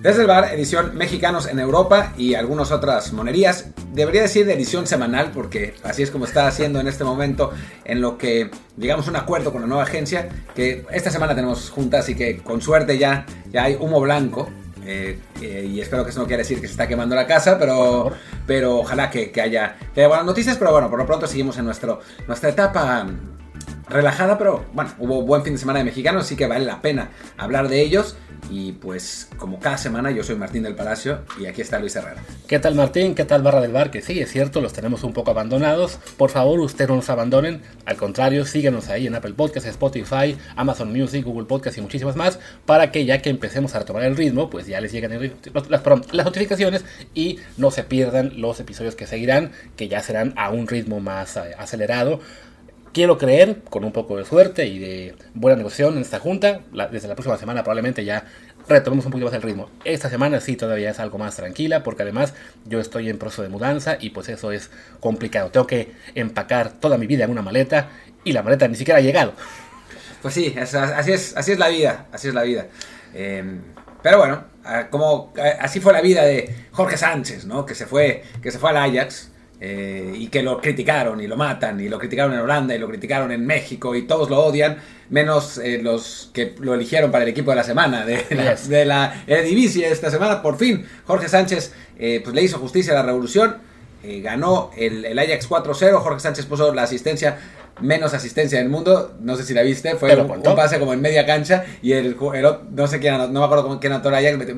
Desde el bar, edición mexicanos en Europa y algunas otras monerías. Debería decir de edición semanal porque así es como está haciendo en este momento en lo que llegamos a un acuerdo con la nueva agencia que esta semana tenemos juntas y que con suerte ya, ya hay humo blanco. Eh, eh, y espero que eso no quiera decir que se está quemando la casa, pero, pero ojalá que, que haya, que haya buenas noticias. Pero bueno, por lo pronto seguimos en nuestro, nuestra etapa relajada, pero bueno, hubo buen fin de semana de mexicanos, así que vale la pena hablar de ellos. Y pues, como cada semana, yo soy Martín del Palacio y aquí está Luis Herrera. ¿Qué tal Martín? ¿Qué tal Barra del Bar? Que sí, es cierto, los tenemos un poco abandonados. Por favor, ustedes no nos abandonen. Al contrario, síguenos ahí en Apple Podcasts, Spotify, Amazon Music, Google Podcasts y muchísimas más. Para que ya que empecemos a retomar el ritmo, pues ya les lleguen las, las notificaciones y no se pierdan los episodios que seguirán, que ya serán a un ritmo más eh, acelerado quiero creer, con un poco de suerte y de buena negociación en esta junta, desde la próxima semana probablemente ya retomemos un poquito más el ritmo. Esta semana sí todavía es algo más tranquila, porque además yo estoy en proceso de mudanza y pues eso es complicado. Tengo que empacar toda mi vida en una maleta y la maleta ni siquiera ha llegado. Pues sí, así es, así es la vida, así es la vida. Em, pero bueno, como así fue la vida de Jorge Sánchez, ¿no? Que se fue, que se fue al Ajax. Eh, y que lo criticaron y lo matan y lo criticaron en Holanda y lo criticaron en México y todos lo odian, menos eh, los que lo eligieron para el equipo de la semana de la, de la Eredivisie esta semana. Por fin, Jorge Sánchez eh, pues le hizo justicia a la revolución, ganó el, el Ajax 4-0, Jorge Sánchez puso la asistencia menos asistencia del mundo, no sé si la viste, fue un, pase como en media cancha y el, no sé quién, no me acuerdo quién anotó Ajax, metió,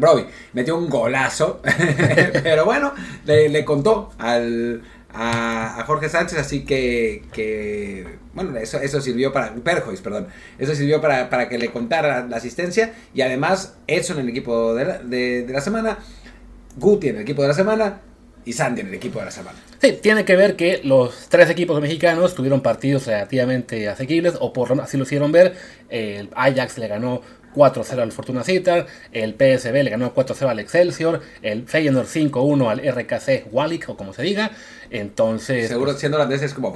metió un golazo, pero bueno, le, contó al, a, Jorge Sánchez, así que, que bueno, eso, eso sirvió para, Perjois, perdón, eso sirvió para, para, que le contara la asistencia y además Edson en el equipo de la, de, de la semana, Guti en el equipo de la semana, y Sandy en el equipo de la semana. Sí, tiene que ver que los tres equipos mexicanos tuvieron partidos relativamente asequibles, o por así lo hicieron ver. El Ajax le ganó 4-0 al Fortuna Citar, el PSB le ganó 4-0 al Excelsior, el Feyenoord 5-1 al RKC Walik, o como se diga. Entonces. Seguro siendo holandés es como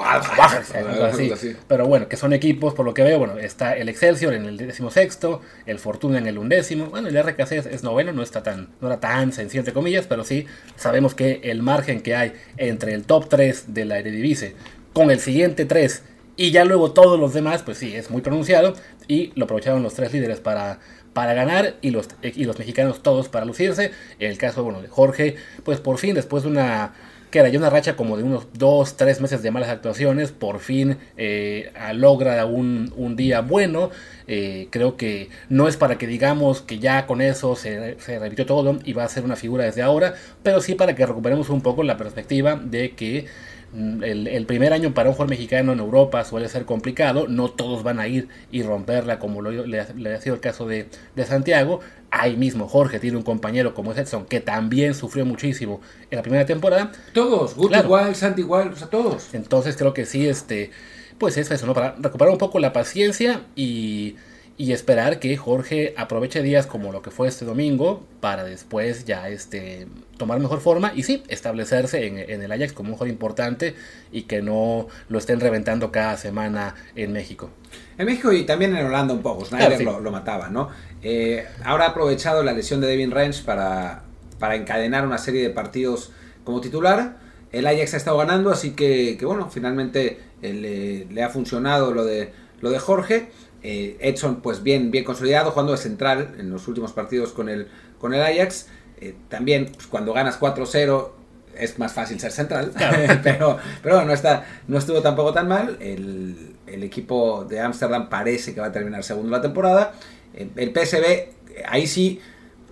Pero bueno, que son equipos, por lo que veo, bueno, está el Excelsior en el décimo sexto, el Fortuna en el undécimo. Bueno, el RKC es, noveno, no está tan, no era tan sencillo entre comillas, pero sí sabemos que el margen que hay entre el top 3 de la Eredivisie con el siguiente 3 y ya luego todos los demás, pues sí, es muy pronunciado. Y lo aprovecharon los tres líderes para, para ganar y los, y los mexicanos todos para lucirse. El caso bueno, de Jorge, pues por fin, después de una que era una racha como de unos dos, tres meses de malas actuaciones, por fin eh, logra un, un, día bueno. Eh, creo que no es para que digamos que ya con eso se, se repitió todo y va a ser una figura desde ahora, pero sí para que recuperemos un poco la perspectiva de que Mm, el, primer año para un jugador mexicano en Europa suele ser complicado, no todos van a ir y romperla como le, ha sido el caso de, Santiago. Ahí mismo Jorge tiene un compañero como Edson que también sufrió muchísimo en la primera temporada. Todos, Guti igual, Santi igual, o sea, todos. Entonces creo que sí, este, pues es eso, ¿no? Para recuperar un poco la paciencia y y esperar que Jorge aproveche días como lo que fue este domingo para después ya este, tomar mejor forma y sí, establecerse en, el Ajax como un jugador importante y que no lo estén reventando cada semana en México. En México y también en Holanda un poco, Snyder lo, mataba, ¿no? Eh, ahora ha aprovechado la lesión de Devin Range para, para encadenar una serie de partidos como titular. El Ajax ha estado ganando, así que, bueno, finalmente eh, le, ha funcionado lo de, lo de Jorge. Eh, Edson, pues bien, bien consolidado, jugando de central en los últimos partidos con el, con el Ajax. Eh, también, pues, cuando ganas 4-0, es más fácil ser central. pero, pero no, está, no estuvo tampoco tan mal. El, equipo de Ámsterdam parece que va a terminar segundo la temporada. Eh, el PSB, ahí sí,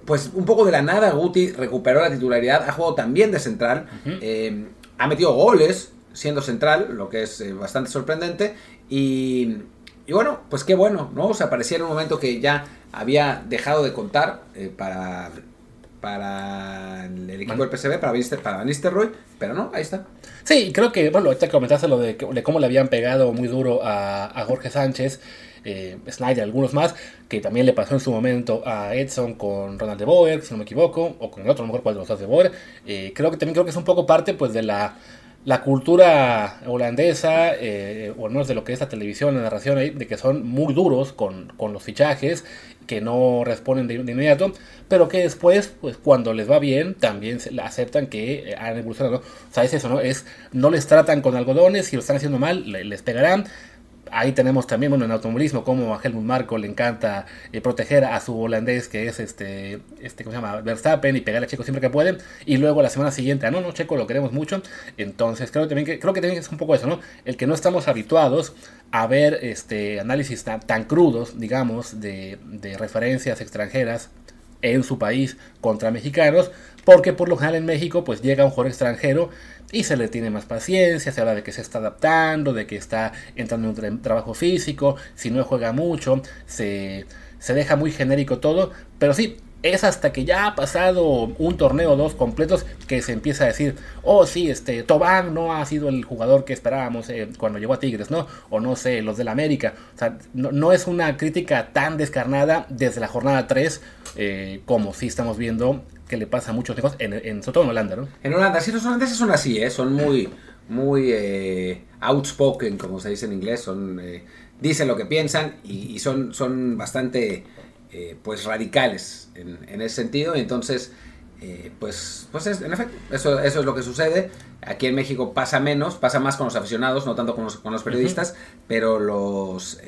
pues un poco de la nada, Guti recuperó la titularidad, ha jugado también de central, ha metido goles siendo central, lo que es bastante sorprendente. Y, y bueno, pues qué bueno, ¿no? O sea, parecía en un momento que ya había dejado de contar eh, para, para el equipo del PSV, para, para Van Nistelrooy, pero no, ahí está. Sí, creo que, bueno, ahorita comentaste lo de, de cómo le habían pegado muy duro a, Jorge Sánchez, eh, Snyder, algunos más, que también le pasó en su momento a Edson con Ronald de Boer, si no me equivoco, o con el otro, a lo mejor cuál de los dos de Boer. Eh, creo que también creo que es un poco parte pues de la la cultura holandesa, eh, o no es de lo que es la televisión, la narración ahí, de que son muy duros con, los fichajes, que no responden de, inmediato, pero que después, pues cuando les va bien, también aceptan que eh, han evolucionado. O sea, es eso, ¿no? Es, no les tratan con algodones, si lo están haciendo mal, les pegarán, Ahí tenemos también, bueno, en automovilismo, como a Helmut Marko le encanta eh, proteger a su holandés, que es este, este, ¿cómo se llama? Verstappen, y pegarle a Checo siempre que pueden. Y luego la semana siguiente, ah, no, no, Checo lo queremos mucho. Entonces, creo, también que, creo que también es un poco eso, ¿no? El que no estamos habituados a ver este, análisis tan, tan crudos, digamos, de, de referencias extranjeras en su país contra mexicanos, porque por lo general en México pues llega un jugador extranjero y se le tiene más paciencia, se habla de que se está adaptando, de que está entrando en un trabajo físico, si no juega mucho, se, se deja muy genérico todo, pero sí, es hasta que ya ha pasado un torneo o dos completos que se empieza a decir, oh sí, este, Tobán no ha sido el jugador que esperábamos eh, cuando llegó a Tigres, ¿no? O no sé, los del América. O sea, no, es una crítica tan descarnada desde la jornada 3 eh, como si estamos viendo que le pasa a muchos hijos, en, en, sobre todo en Holanda, ¿no? En Holanda, sí, los holandeses son así, ¿eh? Son muy, muy eh, outspoken, como se dice en inglés, son, dicen lo que piensan y, son, son bastante, eh, pues, radicales en, en, ese sentido, entonces... pues, pues en efecto, eso, eso es lo que sucede. Aquí en México pasa menos, pasa más con los aficionados, no tanto con los, con los periodistas, pero los,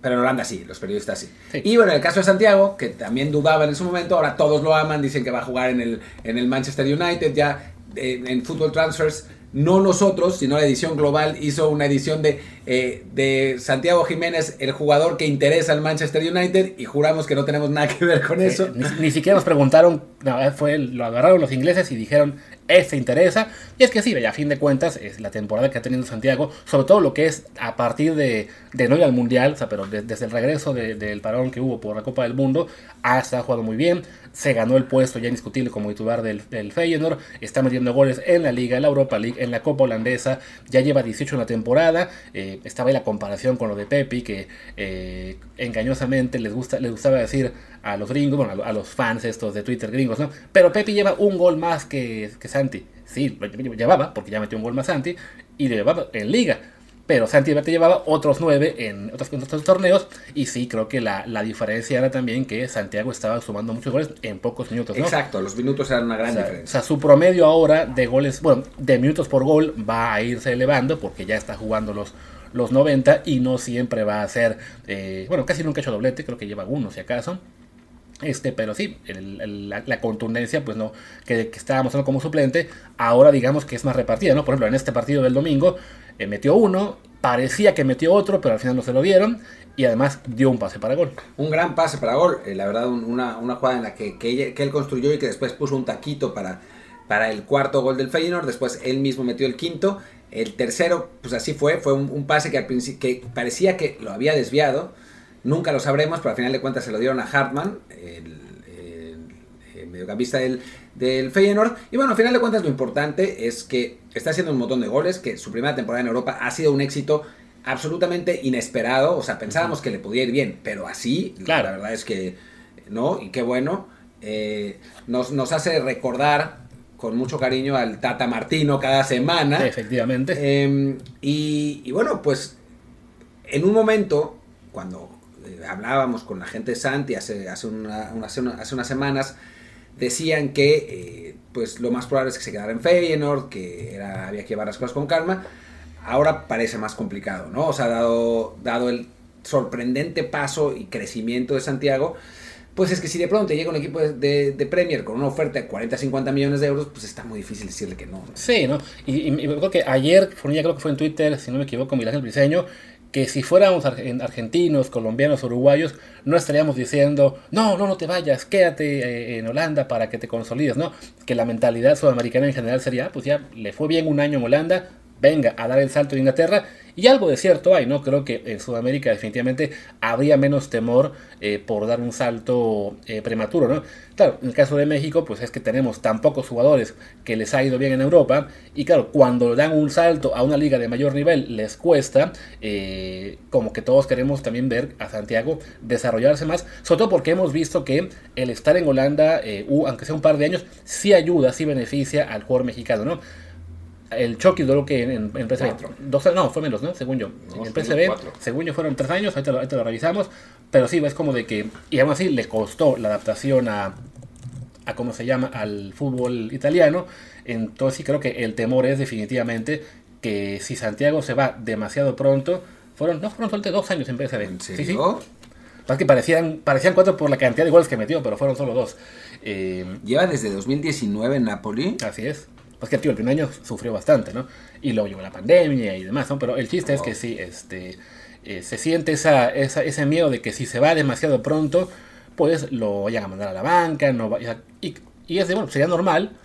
pero en Holanda sí, los periodistas sí. Y bueno, en el caso de Santiago, que también dudaban en su momento, ahora todos lo aman, dicen que va a jugar en el, en el Manchester United, ya en, en Football Transfers no nosotros, sino la edición global hizo una edición de, eh, de Santiago Jiménez, el jugador que interesa al Manchester United, y juramos que no tenemos nada que ver con eso. Ni, siquiera nos preguntaron, no, fue, lo agarraron los ingleses y dijeron, este interesa. Y es que sí, a fin de cuentas, es la temporada que ha tenido Santiago, sobre todo lo que es a partir de, de no ir al Mundial, o sea, pero desde el regreso del parón que hubo por la Copa del Mundo, ha estado jugando muy bien, se ganó el puesto ya indiscutible como titular del, del Feyenoord, está metiendo goles en la Liga, en la Europa League, en la Copa Holandesa, ya lleva 18 en la temporada, eh, estaba ahí la comparación con lo de Pepi, que eh, engañosamente les, gusta, les gustaba decir a los gringos, bueno, a, los fans estos de Twitter gringos, ¿no? Pero Pepi lleva un gol más que, que Santi. Sí, lo llevaba, porque ya metió un gol más Santi, y lo llevaba en liga. Pero Santi llevaba otros nueve en otros, otros, torneos. Y sí, creo que la, la, diferencia era también que Santiago estaba sumando muchos goles en pocos minutos. ¿no? Exacto, los minutos eran una gran diferencia. O sea, su promedio ahora de goles, bueno, de minutos por gol va a irse elevando porque ya está jugando los, los 90 y no siempre va a ser, eh, bueno, casi nunca ha hecho doblete, creo que lleva uno si acaso. Este, pero sí, la, contundencia, pues no, que, estaba mostrando como suplente, ahora digamos que es más repartida, ¿no? Por ejemplo, en este partido del domingo, eh, metió uno, parecía que metió otro, pero al final no se lo dieron, y además dio un pase para gol. Un gran pase para gol, eh, la verdad, una, una, jugada en la que, que, él construyó y que después puso un taquito para, para el cuarto gol del Feyenoord, después él mismo metió el quinto, el tercero, pues así fue, fue un, pase que, que parecía que lo había desviado, Nunca lo sabremos, pero al final de cuentas se lo dieron a Hartman, el, mediocampista del, del Feyenoord. Y bueno, al final de cuentas lo importante es que está haciendo un montón de goles, que su primera temporada en Europa ha sido un éxito absolutamente inesperado. O sea, pensábamos que le podía ir bien, pero así, la verdad es que no, y qué bueno. Eh, nos, nos hace recordar con mucho cariño al Tata Martino cada semana. Efectivamente. Em, y, y, bueno, pues en un momento, cuando hablábamos con la gente de Santi hace, unas semanas, decían que eh, pues lo más probable es que se quedara en Feyenoord, que había que llevar las cosas con calma. Ahora parece más complicado, ¿no? O sea, dado, dado el sorprendente paso y crecimiento de Santiago, pues es que si de pronto llega un equipo de, Premier con una oferta de 40-50 millones de euros, pues está muy difícil decirle que no. Sí, ¿no? Y, creo que ayer, creo que fue en Twitter, si no me equivoco, Miguel Ángel Briseño, que si fuéramos argentinos, colombianos, uruguayos, no estaríamos diciendo, no, no, no te vayas, quédate eh, en Holanda para que te consolides, ¿no? Que la mentalidad sudamericana en general sería, ah, pues ya le fue bien un año en Holanda, venga a dar el salto en Inglaterra. Y algo de cierto hay, ¿no? Creo que en Sudamérica definitivamente habría menos temor eh, por dar un salto eh, prematuro, ¿no? Claro, en el caso de México, pues es que tenemos tan pocos jugadores que les ha ido bien en Europa. Y claro, cuando dan un salto a una liga de mayor nivel les cuesta. Eh, como que todos queremos también ver a Santiago desarrollarse más. Sobre todo porque hemos visto que el estar en Holanda, aunque sea un par de años, sí ayuda, sí beneficia al jugador mexicano, ¿no? El Chucky duró que en, en. Dos, no, fue menos, ¿no? Según yo. en el PSV, según yo, fueron tres años. Ahorita lo, lo, revisamos. Pero sí, es como de que. Y aún así le costó la adaptación a. a ¿Cómo se llama? Al fútbol italiano. Entonces sí creo que el temor es definitivamente que si Santiago se va demasiado pronto. Fueron, no fueron solamente dos años en PSV. Sí, sí. que parecían, parecían cuatro por la cantidad de goles que metió, pero fueron solo dos. Eh, Lleva desde 2019 en Napoli. Así es. Pues que tío, el primer año sufrió bastante, ¿no? Y luego llegó la pandemia y demás, ¿no? Pero el chiste es que sí, este, eh, se siente esa, ese miedo de que si se va demasiado pronto, pues lo vayan a mandar a la banca, no vaya, y, y es de, bueno, sería normal.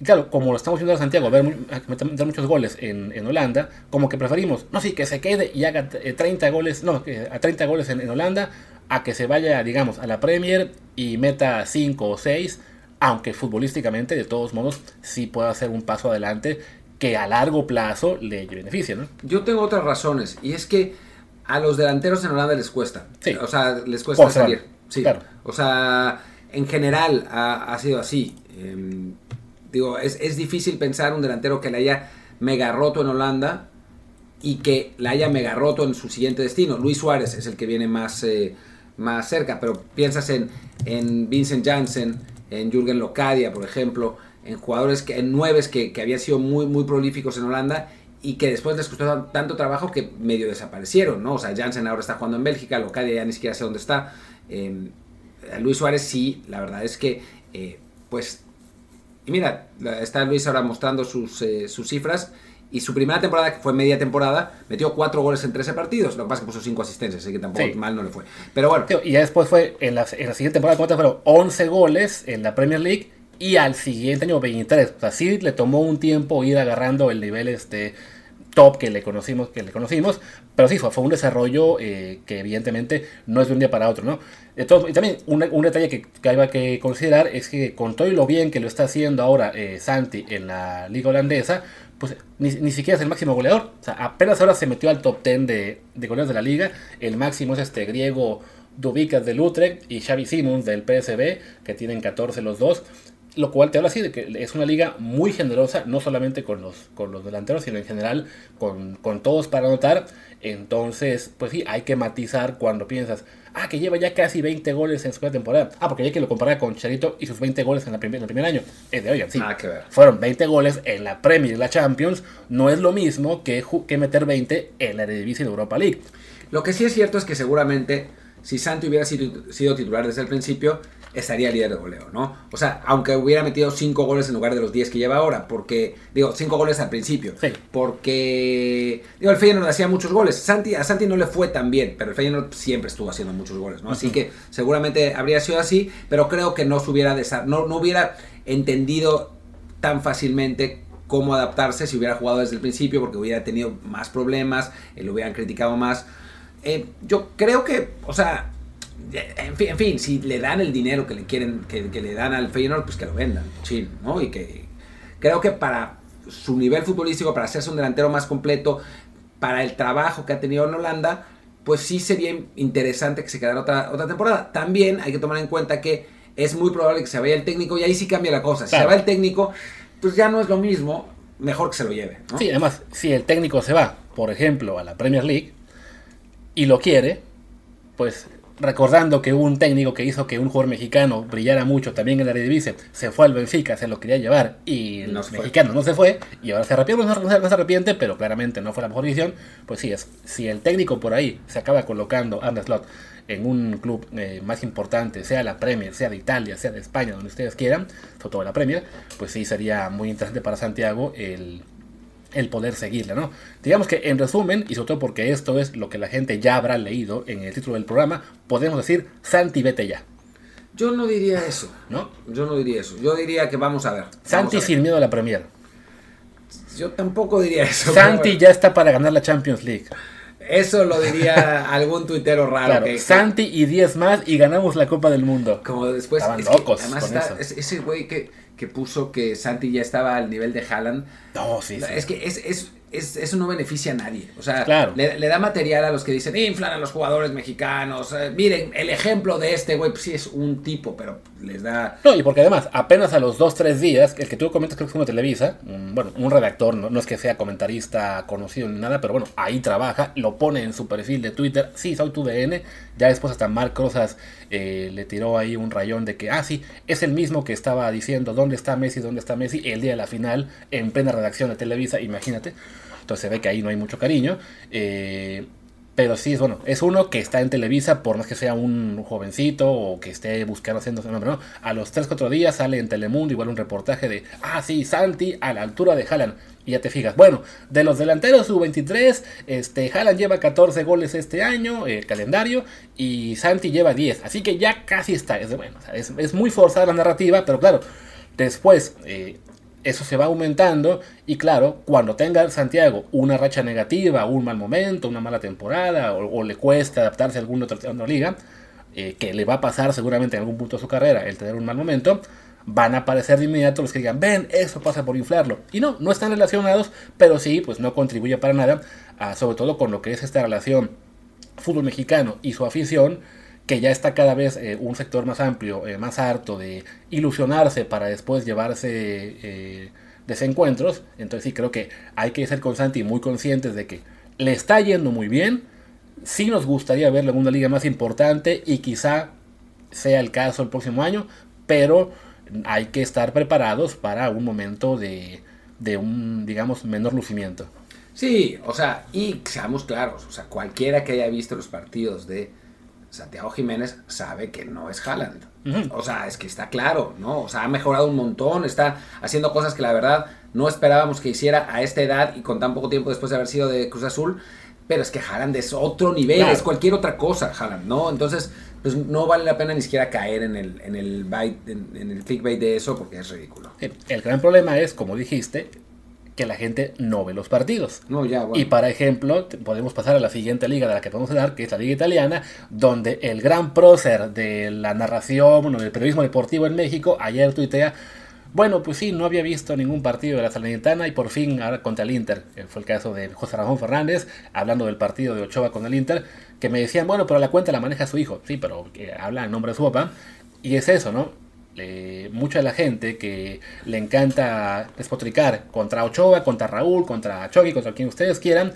Y claro, como lo estamos viendo en Santiago, ver, meter muchos goles en, en, Holanda, como que preferimos, no, sí, que se quede y haga 30 eh, goles, no, a 30 goles en, en Holanda, a que se vaya, digamos, a la Premier y meta 5 o 6 aunque futbolísticamente de todos modos sí puede hacer un paso adelante que a largo plazo le beneficie, ¿no? Yo tengo otras razones y es que a los delanteros en Holanda les cuesta, o sea, les cuesta salir, sí, claro. o sea, en general ha, sido así. Em, digo, es, es, difícil pensar un delantero que le haya mega roto en Holanda y que la haya mega roto en su siguiente destino. Luis Suárez es el que viene más, eh, más cerca, pero piensas en, en Vincent Janssen, en Jürgen Locadia, por ejemplo, en jugadores, que, en nueves que, que habían sido muy, muy prolíficos en Holanda y que después les costó tanto trabajo que medio desaparecieron, ¿no? O sea, Jansen ahora está jugando en Bélgica, Locadia ya ni siquiera sé dónde está. Eh, Luis Suárez sí, la verdad es que, eh, pues, y mira, está Luis ahora mostrando sus, eh, sus cifras y su primera temporada, que fue media temporada, metió cuatro goles en 13 partidos. Lo que pasa es que puso cinco asistencias, así que tampoco mal no le fue. Pero bueno. Y ya después fue, en la, en la siguiente temporada, fueron 11 goles en la Premier League y al siguiente año 23. O sea, sí le tomó un tiempo ir agarrando el nivel este top que le conocimos, que le conocimos, pero sí fue, fue un desarrollo eh, que evidentemente no es de un día para otro, ¿no? Todo, y también un, un detalle que, que, hay que considerar es que con todo y lo bien que lo está haciendo ahora eh, Santi en la liga holandesa, pues ni, ni, siquiera es el máximo goleador. O sea, apenas ahora se metió al top 10 de, de goleadores de la liga. El máximo es este griego Dubicas del Utrecht y Xavi Simons del PSB, que tienen 14 los dos. Lo cual te habla así de que es una liga muy generosa, no solamente con los, con los delanteros, sino en general con, con todos para anotar. Entonces, pues sí, hay que matizar cuando piensas, ah, que lleva ya casi 20 goles en su primera temporada. Ah, porque hay que lo comparar con Charito y sus 20 goles en, la primer, el primer año. Es de, oigan, sí, ah, fueron 20 goles en la Premier y la Champions. No es lo mismo que, que meter 20 en la Eredivisie de Europa League. Lo que sí es cierto es que seguramente si Santi hubiera sido, sido titular desde el principio, estaría líder de goleo, ¿no? O sea, aunque hubiera metido 5 goles en lugar de los 10 que lleva ahora, porque, digo, 5 goles al principio, sí. porque, digo, el Feyenoord hacía muchos goles, Santi, a Santi no le fue tan bien, pero el Feyenoord siempre estuvo haciendo muchos goles, ¿no? Así que seguramente habría sido así, pero creo que no se hubiera, no, no hubiera entendido tan fácilmente cómo adaptarse si hubiera jugado desde el principio, porque hubiera tenido más problemas, eh, lo hubieran criticado más. Eh, yo creo que, o sea, en fin, en fin, si le dan el dinero que le quieren, que, le dan al Feyenoord, pues que lo vendan, sí, ¿no? Y que creo que para su nivel futbolístico, para hacerse un delantero más completo, para el trabajo que ha tenido en Holanda, pues sí sería interesante que se quedara otra, otra temporada. También hay que tomar en cuenta que es muy probable que se vaya el técnico y ahí sí cambia la cosa. Si se va el técnico, pues ya no es lo mismo, mejor que se lo lleve. Sí, además, si el técnico se va, por ejemplo, a la Premier League y lo quiere, pues recordando que hubo un técnico que hizo que un jugador mexicano brillara mucho también en la Eredivisie, se fue al Benfica, se lo quería llevar y el mexicano no se fue y ahora se arrepiente, no, se arrepiente, pero claramente no fue la mejor decisión, pues sí, es, si el técnico por ahí se acaba colocando a Slot en un club eh, más importante, sea la Premier, sea de Italia, sea de España, donde ustedes quieran, sobre todo la Premier, pues sí sería muy interesante para Santiago el el poder seguirla, ¿no? Digamos que en resumen, y sobre todo porque esto es lo que la gente ya habrá leído en el título del programa, podemos decir, Santi, vete ya. Yo no diría eso, ¿no? Yo no diría eso. Yo diría que vamos a ver. Santi sin miedo a la Premier. Yo tampoco diría eso. Santi ya está para ganar la Champions League. Eso lo diría algún tuitero raro. Claro, Santi y 10 más y ganamos la Copa del Mundo. Como después. Estaban locos. además está ese güey que que puso que Santi ya estaba al nivel de Haaland. No, sí, sí. Es que es, es, eso no beneficia a nadie. O sea, le, da material a los que dicen, inflan a los jugadores mexicanos. Eh, miren, el ejemplo de este güey, pues sí es un tipo, pero les da... No, y porque además, apenas a los dos, tres días, el que tú comentas creo que es una Televisa, bueno, un redactor, no, no, es que sea comentarista conocido ni nada, pero bueno, ahí trabaja, lo pone en su perfil de Twitter, sí, soy tu DN, ya después hasta Marc Rosas eh, le tiró ahí un rayón de que, ah, sí, es el mismo que estaba diciendo dónde está Messi, dónde está Messi, el día de la final, en plena redacción de Televisa, imagínate. Entonces se ve que ahí no hay mucho cariño. Eh, pero sí, bueno, es uno que está en Televisa, por más que sea un jovencito o que esté buscando haciendo su nombre, ¿no? A los 3-4 días sale en Telemundo igual un reportaje de, ah, sí, Santi a la altura de Haaland. Y ya te fijas, bueno, de los delanteros sub-23, este, Haaland lleva 14 goles este año, el calendario, y Santi lleva 10. Así que ya casi está. Es, bueno, es, muy forzada la narrativa, pero claro, después eh, eso se va aumentando y claro, cuando tenga Santiago una racha negativa, un mal momento, una mala temporada o, le cuesta adaptarse a alguna otra, liga, eh, que le va a pasar seguramente en algún punto de su carrera el tener un mal momento, van a aparecer de inmediato los que digan, ven, eso pasa por inflarlo. Y no, no están relacionados, pero sí, pues no contribuye para nada, sobre todo con lo que es esta relación fútbol mexicano y su afición, que ya está cada vez eh, un sector más amplio, eh, más harto de ilusionarse para después llevarse eh, desencuentros. Entonces sí creo que hay que ser constante y muy conscientes de que le está yendo muy bien. Sí nos gustaría verlo en una liga más importante y quizá sea el caso el próximo año, pero hay que estar preparados para un momento de, de un, digamos, menor lucimiento. Sí, o sea, y seamos claros, o sea, cualquiera que haya visto los partidos de Santiago Jiménez sabe que no es Haaland. O sea, es que está claro, ¿no? O sea, ha mejorado un montón, está haciendo cosas que la verdad no esperábamos que hiciera a esta edad y con tan poco tiempo después de haber sido de Cruz Azul. Pero es que Haaland es otro nivel, es cualquier otra cosa, Haaland, ¿no? Entonces, pues no vale la pena ni siquiera caer en el, en el, bite, en el clickbait de eso porque es ridículo. El gran problema es, como dijiste, que la gente no ve los partidos. No, ya, Y para ejemplo, podemos pasar a la siguiente liga de la que podemos hablar, que es la liga italiana, donde el gran prócer de la narración, bueno, del periodismo deportivo en México, ayer tuitea, bueno, pues sí, no había visto ningún partido de la Salernitana y por fin ahora contra el Inter, fue el caso de José Ramón Fernández, hablando del partido de Ochoa con el Inter, que me decían, bueno, pero la cuenta la maneja su hijo, sí, pero habla en nombre de su papá, y es eso, ¿no? Mucha de la gente que le encanta despotricar contra Ochoa, contra Raúl, contra Chucky, contra quien ustedes quieran,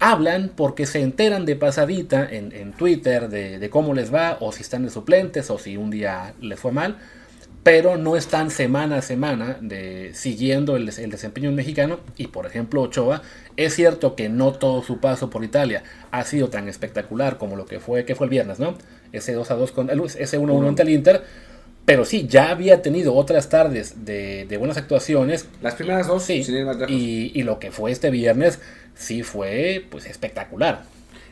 hablan porque se enteran de pasadita en, Twitter de, cómo les va, o si están de suplentes, o si un día les fue mal, pero no están semana a semana de, siguiendo el, el desempeño mexicano. Y por ejemplo, Ochoa, es cierto que no todo su paso por Italia ha sido tan espectacular como lo que fue, que fue el viernes, ¿no? Ese 2 a 2 con ese 1 1 ante el Inter pero sí, ya había tenido otras tardes de, buenas actuaciones. Las primeras dos, sí. Y, lo que fue este viernes, sí fue pues espectacular.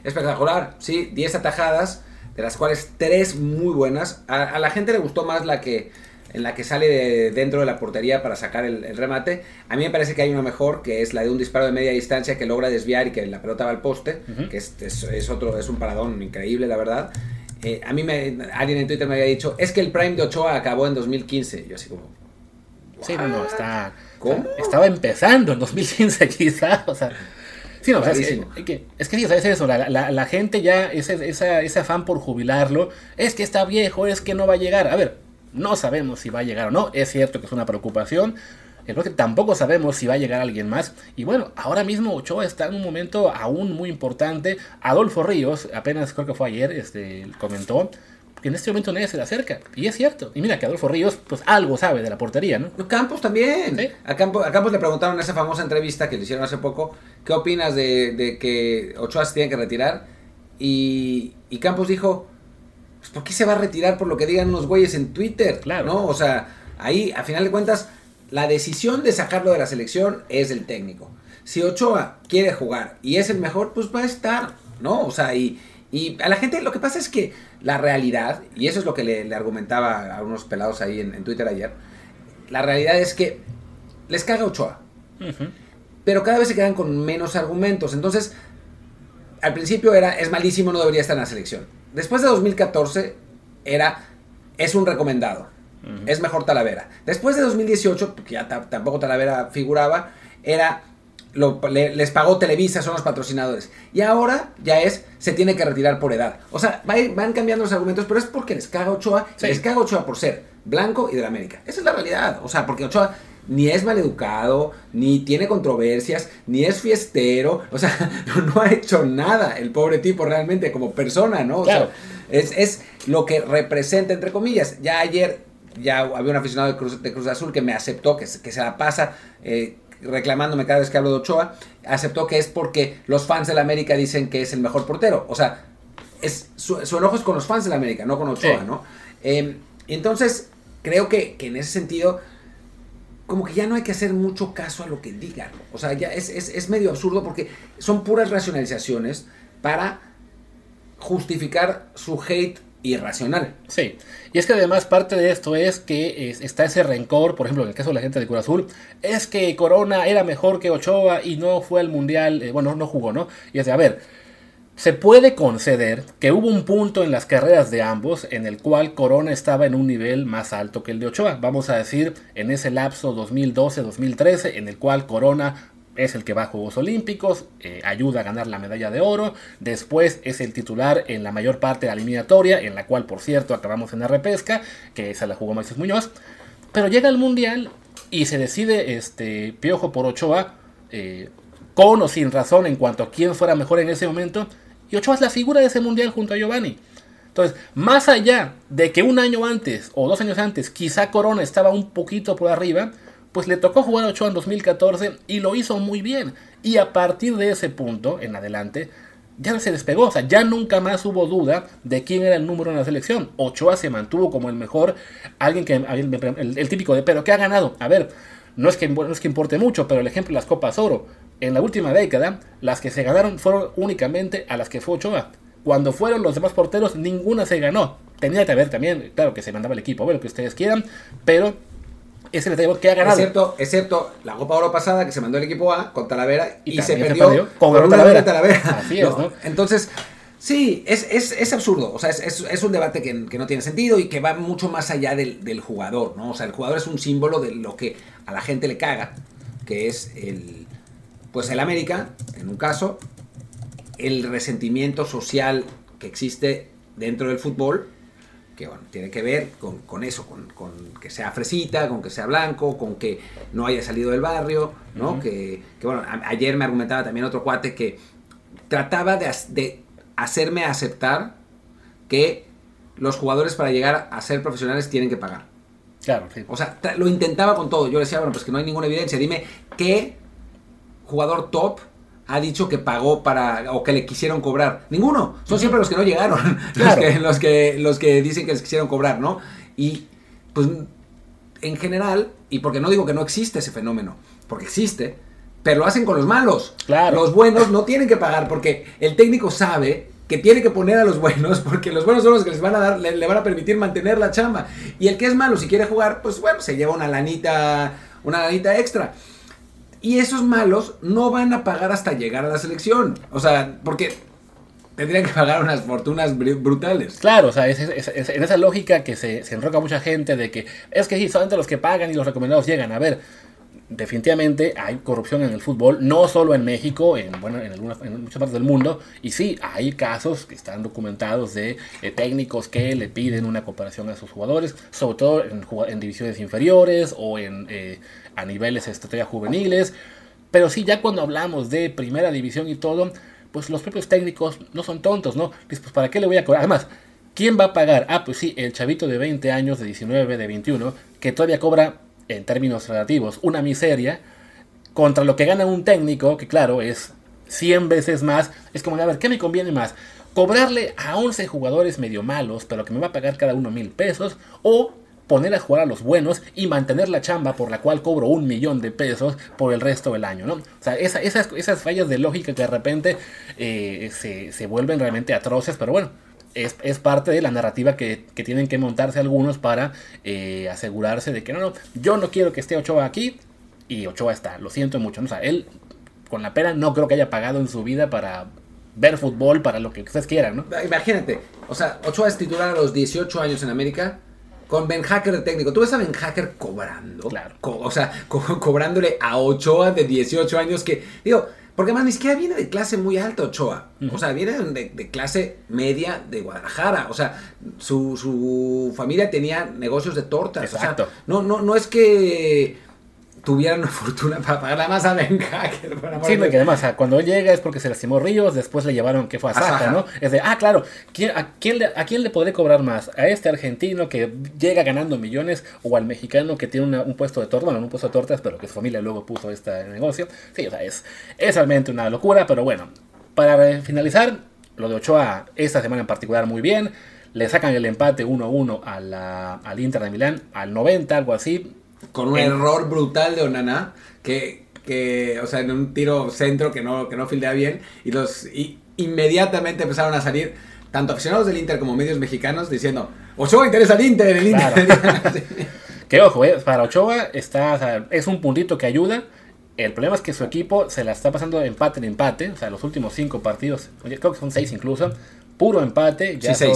Espectacular, sí, 10 atajadas, de las cuales tres muy buenas. A, la gente le gustó más la que en la que sale de dentro de la portería para sacar el, remate. A mí me parece que hay una mejor, que es la de un disparo de media distancia que logra desviar y que la pelota va al poste, que es, es, otro, es un paradón increíble, la verdad. Eh, a mí me, alguien en Twitter me había dicho, es que el Prime de Ochoa acabó en 2015. Yo así como... Sí, no, no, está... estaba empezando en 2015 quizá, o sea... Sí, no, es, que, es que es eso, la, la, gente ya, ese, ese afán por jubilarlo, es que está viejo, es que no va a llegar. A ver, no sabemos si va a llegar o no, es cierto que es una preocupación, Creo que tampoco sabemos si va a llegar alguien más. Y bueno, ahora mismo Ochoa está en un momento aún muy importante. Adolfo Ríos, apenas creo que fue ayer, este, comentó que en este momento nadie se le acerca. Y es cierto. Y mira que Adolfo Ríos, pues algo sabe de la portería, ¿no? Campos también. A, Campos, a, Campos, le preguntaron en esa famosa entrevista que le hicieron hace poco, ¿qué opinas de, que Ochoa se tiene que retirar? Y, y Campos dijo, pues ¿por qué se va a retirar por lo que digan unos güeyes en Twitter? Claro. ¿No? O sea, ahí, a final de cuentas, la decisión de sacarlo de la selección es del técnico. Si Ochoa quiere jugar y es el mejor, pues va a estar, ¿no? O sea, y, y a la gente lo que pasa es que la realidad, y eso es lo que le, argumentaba a unos pelados ahí en, Twitter ayer, la realidad es que les caga Ochoa. Pero cada vez se quedan con menos argumentos. Entonces, al principio era, es malísimo, no debería estar en la selección. Después de 2014, era, es un recomendado. Es mejor Talavera. Después de 2018, porque ya tampoco Talavera figuraba, era les pagó Televisa, son los patrocinadores. Y ahora ya es, se tiene que retirar por edad. O sea, van cambiando los argumentos, pero es porque les caga Ochoa, les caga Ochoa por ser blanco y de la América. Esa es la realidad. O sea, porque Ochoa ni es maleducado, ni tiene controversias, ni es fiestero. O sea, no, ha hecho nada el pobre tipo realmente como persona, ¿no? O sea, es, lo que representa, entre comillas. Ya ayer ya había un aficionado de Cruz, de Cruz Azul que me aceptó, que, que se la pasa. Eh, reclamándome cada vez que hablo de Ochoa, aceptó que es porque los fans de la América dicen que es el mejor portero. O sea, es, su, enojo es con los fans de la América, no con Ochoa, ¿no? Eh, entonces, creo que, en ese sentido, como que ya no hay que hacer mucho caso a lo que digan. O sea, ya es, es medio absurdo porque son puras racionalizaciones para justificar su hate irracional. Sí, y es que además parte de esto es que está ese rencor, por ejemplo, en el caso de la gente de Cruz Azul, es que Corona era mejor que Ochoa y no fue al Mundial, eh, bueno, no jugó, ¿no? Y es de, a ver, se puede conceder que hubo un punto en las carreras de ambos en el cual Corona estaba en un nivel más alto que el de Ochoa. Vamos a decir, en ese lapso 2012-2013, en el cual Corona es el que va a Juegos Olímpicos, eh, ayuda a ganar la medalla de oro, después es el titular en la mayor parte de la eliminatoria, en la cual por cierto acabamos en la repesca, que esa la jugó Moisés Muñoz, pero llega al Mundial y se decide este Piojo por Ochoa, eh, con o sin razón en cuanto a quién fuera mejor en ese momento, y Ochoa es la figura de ese Mundial junto a Giovanni. Entonces, más allá de que un año antes o dos años antes quizá Corona estaba un poquito por arriba, pues le tocó jugar a Ochoa en 2014 y lo hizo muy bien. Y a partir de ese punto en adelante, ya se despegó, o sea, ya nunca más hubo duda de quién era el número en la selección. Ochoa se mantuvo como el mejor, alguien que, el, típico de, pero ¿qué ha ganado? A ver, no es, que, no es que importe mucho, pero el ejemplo de las Copas Oro, en la última década, las que se ganaron fueron únicamente a las que fue Ochoa. Cuando fueron los demás porteros, ninguna se ganó. Tenía que haber también, claro que se mandaba el equipo, lo que ustedes quieran, pero es el que ha ganado. Excepto, excepto la Copa Oro pasada que se mandó el equipo A con Talavera y, se perdió, con, Talavera. Talavera. Así es, ¿no? Entonces, sí, es, es, es, absurdo. O sea, es, es un debate que, que, no tiene sentido y que va mucho más allá del, del, jugador, ¿no? O sea, el jugador es un símbolo de lo que a la gente le caga, que es el. Pues el América, en un caso, el resentimiento social que existe dentro del fútbol que bueno, tiene que ver con, eso, con, que sea fresita, con que sea blanco, con que no haya salido del barrio, ¿no? que, bueno, ayer me argumentaba también otro cuate que trataba de, hacerme aceptar que los jugadores para llegar a ser profesionales tienen que pagar. Claro, sí. O sea, lo intentaba con todo. Yo le decía, bueno, pues que no hay ninguna evidencia. Dime qué jugador top ha dicho que pagó para o que le quisieron cobrar. Ninguno. Son siempre los que no llegaron. Los, que, los, que, dicen que les quisieron cobrar, ¿no? Y pues en general, y porque no digo que no existe ese fenómeno, porque existe, pero lo hacen con los malos. Claro. Los buenos no tienen que pagar porque el técnico sabe que tiene que poner a los buenos porque los buenos son los que les van a dar, le, le van a permitir mantener la chamba. Y el que es malo, si quiere jugar, pues bueno, se lleva una lanita, una lanita extra. Y esos malos no van a pagar hasta llegar a la selección. O sea, porque tendrían que pagar unas fortunas brutales. Claro, o sea, es, en esa lógica que se, se, enroca mucha gente de que es que sí, solamente los que pagan y los recomendados llegan. A ver, definitivamente hay corrupción en el fútbol, no solo en México, en, bueno, en, algunas, en muchas partes del mundo. Y sí, hay casos que están documentados de eh, técnicos que le piden una cooperación a sus jugadores, sobre todo en, en divisiones inferiores o en... Eh, a niveles estrategia juveniles. Pero sí, ya cuando hablamos de primera división y todo, pues los propios técnicos no son tontos, ¿no? Pues, ¿para qué le voy a cobrar? Además, ¿quién va a pagar? Ah, pues sí, el chavito de 20 años, de 19, de 21, que todavía cobra, en términos relativos, una miseria, contra lo que gana un técnico, que claro, es 100 veces más. Es como, a ver, ¿qué me conviene más? Cobrarle a 11 jugadores medio malos, pero que me va a pagar cada uno mil pesos, o poner a jugar a los buenos y mantener la chamba por la cual cobro un millón de pesos por el resto del año, ¿no? O sea, esas, esas fallas de lógica que de repente eh, se, vuelven realmente atroces, pero bueno, es, parte de la narrativa que, tienen que montarse algunos para eh, asegurarse de que no, no, yo no quiero que esté Ochoa aquí y Ochoa está, lo siento mucho, ¿no? o sea, él con la pena no creo que haya pagado en su vida para ver fútbol, para lo que ustedes quieran, ¿no? Imagínate, o sea, Ochoa es titular a los 18 años en América con Ben Hacker de técnico. Tú ves a Ben Hacker cobrando. Claro. o sea, cobrándole a Ochoa de 18 años que, digo, porque además ni siquiera viene de clase muy alta Ochoa. O sea, viene de, clase media de Guadalajara. O sea, su, su familia tenía negocios de tortas. Exacto. O sea, no, no, no es que tuvieran una fortuna para pagar más a Ben Hacker. sí, porque además, cuando él llega es porque se lastimó Ríos, después le llevaron que fue a Saja, ¿no? Es de, ah, claro, a, quién le, ¿a quién le podré cobrar más? ¿A este argentino que llega ganando millones o al mexicano que tiene un puesto de tortas? Bueno, un puesto de tortas, pero que su familia luego puso este negocio. Sí, o sea, es, es realmente una locura, pero bueno, para finalizar, lo de Ochoa esta semana en particular muy bien. Le sacan el empate 1-1 al Inter de Milán al 90, algo así con un error brutal de Onana, que, que, o sea, en un tiro centro que no, que no fildea bien, y los y inmediatamente empezaron a salir tanto aficionados del Inter como medios mexicanos diciendo, Ochoa interesa al Inter, el Inter. que ojo, eh, para Ochoa está, es un puntito que ayuda. El problema es que su equipo se la está pasando de empate en empate, o sea, los últimos cinco partidos, creo que son seis incluso, puro empate, ya son...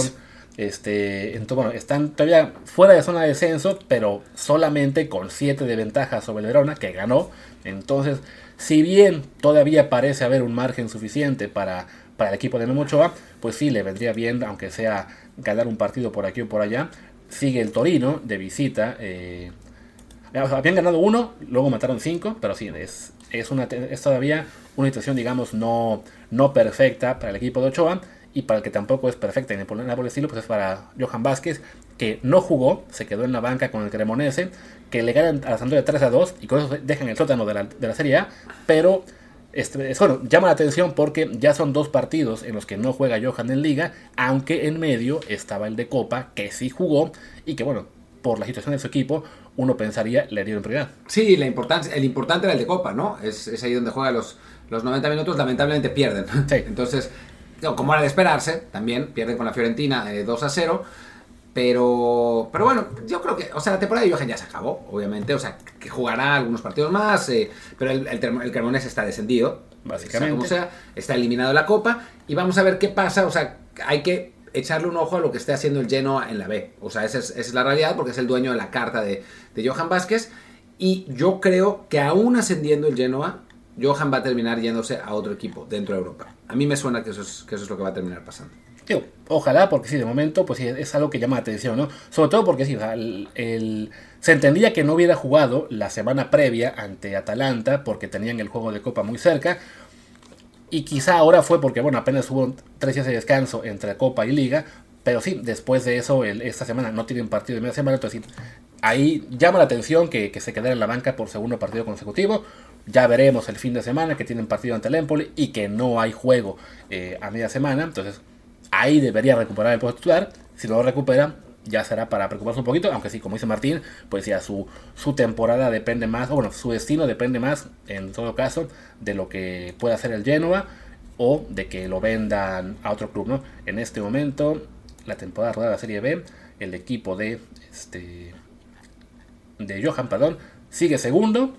Este, entonces, están todavía fuera de zona de descenso, pero solamente con 7 de ventaja sobre el Verona, que ganó. Entonces, si bien todavía parece haber un margen suficiente para, para el equipo de Memochoa, pues sí, le vendría bien, aunque sea ganar un partido por aquí o por allá. Sigue el Torino de visita. Eh, habían ganado uno, luego mataron cinco, pero sí, es, es todavía una situación, digamos, no, no perfecta para el equipo de Ochoa y para el que tampoco es perfecta en por el estilo, pues es para Johan Vázquez, que no jugó, se quedó en la banca con el Cremonese, que le ganan a Sampdoria 3 a 2 y con eso dejan el sótano de la, de la Serie A, pero este, bueno, llama la atención porque ya son dos partidos en los que no juega Johan en liga, aunque en medio estaba el de Copa, que sí jugó y que bueno, por la situación de su equipo, uno pensaría le dieron prioridad. Sí, la importancia, el importante era el de Copa, ¿no? Es, es ahí donde juega los, los 90 minutos, lamentablemente pierden. Sí. Entonces, como era de esperarse, también pierden con la Fiorentina 2 eh, a 0. Pero, pero bueno, yo creo que, o sea, la temporada de Johan ya se acabó, obviamente. O sea, que jugará algunos partidos más, eh, pero el, el, Cremonese está descendido. Básicamente. O sea, está eliminado de la Copa. Y vamos a ver qué pasa. O sea, hay que echarle un ojo a lo que esté haciendo el Genoa en la B. O sea, esa es, la realidad porque es el dueño de la carta de, de Johan Vázquez. Y yo creo que aún ascendiendo el Genoa, Johan va a terminar yéndose a otro equipo dentro de Europa. A mí me suena que eso es, que eso es lo que va a terminar pasando. ojalá, porque sí, de momento, pues sí, es algo que llama la atención, ¿no? Sobre todo porque sí, el, se entendía que no hubiera jugado la semana previa ante Atalanta porque tenían el juego de Copa muy cerca. Y quizá ahora fue porque, bueno, apenas hubo tres días de descanso entre Copa y Liga. Pero sí, después de eso, esta semana no tienen partido de media semana. Entonces, ahí llama la atención que, que se quedara en la banca por segundo partido consecutivo. Ya veremos el fin de semana que tienen partido ante el Empoli y que no hay juego eh, a media semana. Entonces ahí debería recuperar el puesto titular. Si no lo recupera, ya será para preocuparse un poquito. Aunque sí, como dice Martín, pues ya su, su temporada depende más, o bueno, su destino depende más, en todo caso, de lo que pueda hacer el Genoa o de que lo vendan a otro club. ¿no? En este momento, la temporada de la Serie B, el equipo de, este, de Johan Padón sigue segundo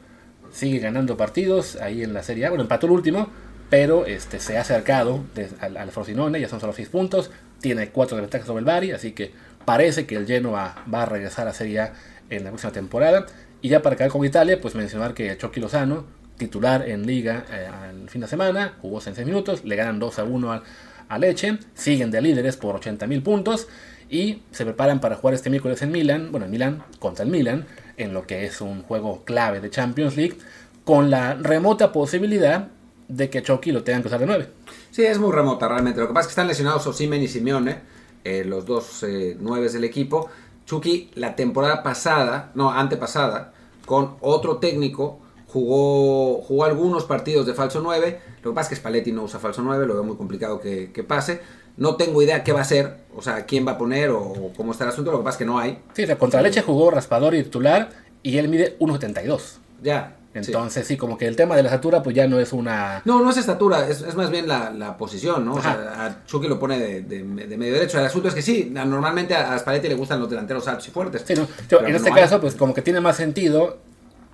sigue ganando partidos ahí en la Serie A. Bueno, empató el último, pero este, se ha acercado al, al, Frosinone, ya son solo 6 puntos. Tiene 4 de ventaja sobre el Bari, así que parece que el Genoa va a regresar a Serie A en la próxima temporada. Y ya para acabar con Italia, pues mencionar que Chucky Lozano, titular en Liga eh, al fin de semana, jugó en 6 minutos, le ganan 2 a 1 a, a Leche, siguen de líderes por 80 mil puntos y se preparan para jugar este miércoles en Milán, bueno, en Milán contra el Milán, en lo que es un juego clave de Champions League, con la remota posibilidad de que Chucky lo tengan que usar de 9. Sí, es muy remota realmente. Lo que pasa es que están lesionados Osimen y Simeone, eh, los dos eh, nueves del equipo. Chucky la temporada pasada, no, antepasada, con otro técnico, jugó, jugó algunos partidos de falso 9. Lo que pasa es que Spalletti no usa falso 9, lo veo muy complicado que, que pase. No tengo idea qué va a hacer, o sea, quién va a poner o, cómo está el asunto. Lo que pasa es que no hay. Sí, o contra Leche jugó raspador y titular y él mide 1,72. Ya. Entonces, sí. como que el tema de la estatura, pues ya no es una. No, no es estatura, es, más bien la, posición, ¿no? O sea, a Chucky lo pone de, medio derecho. El asunto es que sí, normalmente a Spalletti le gustan los delanteros altos y fuertes. Sí, no. en este caso, pues como que tiene más sentido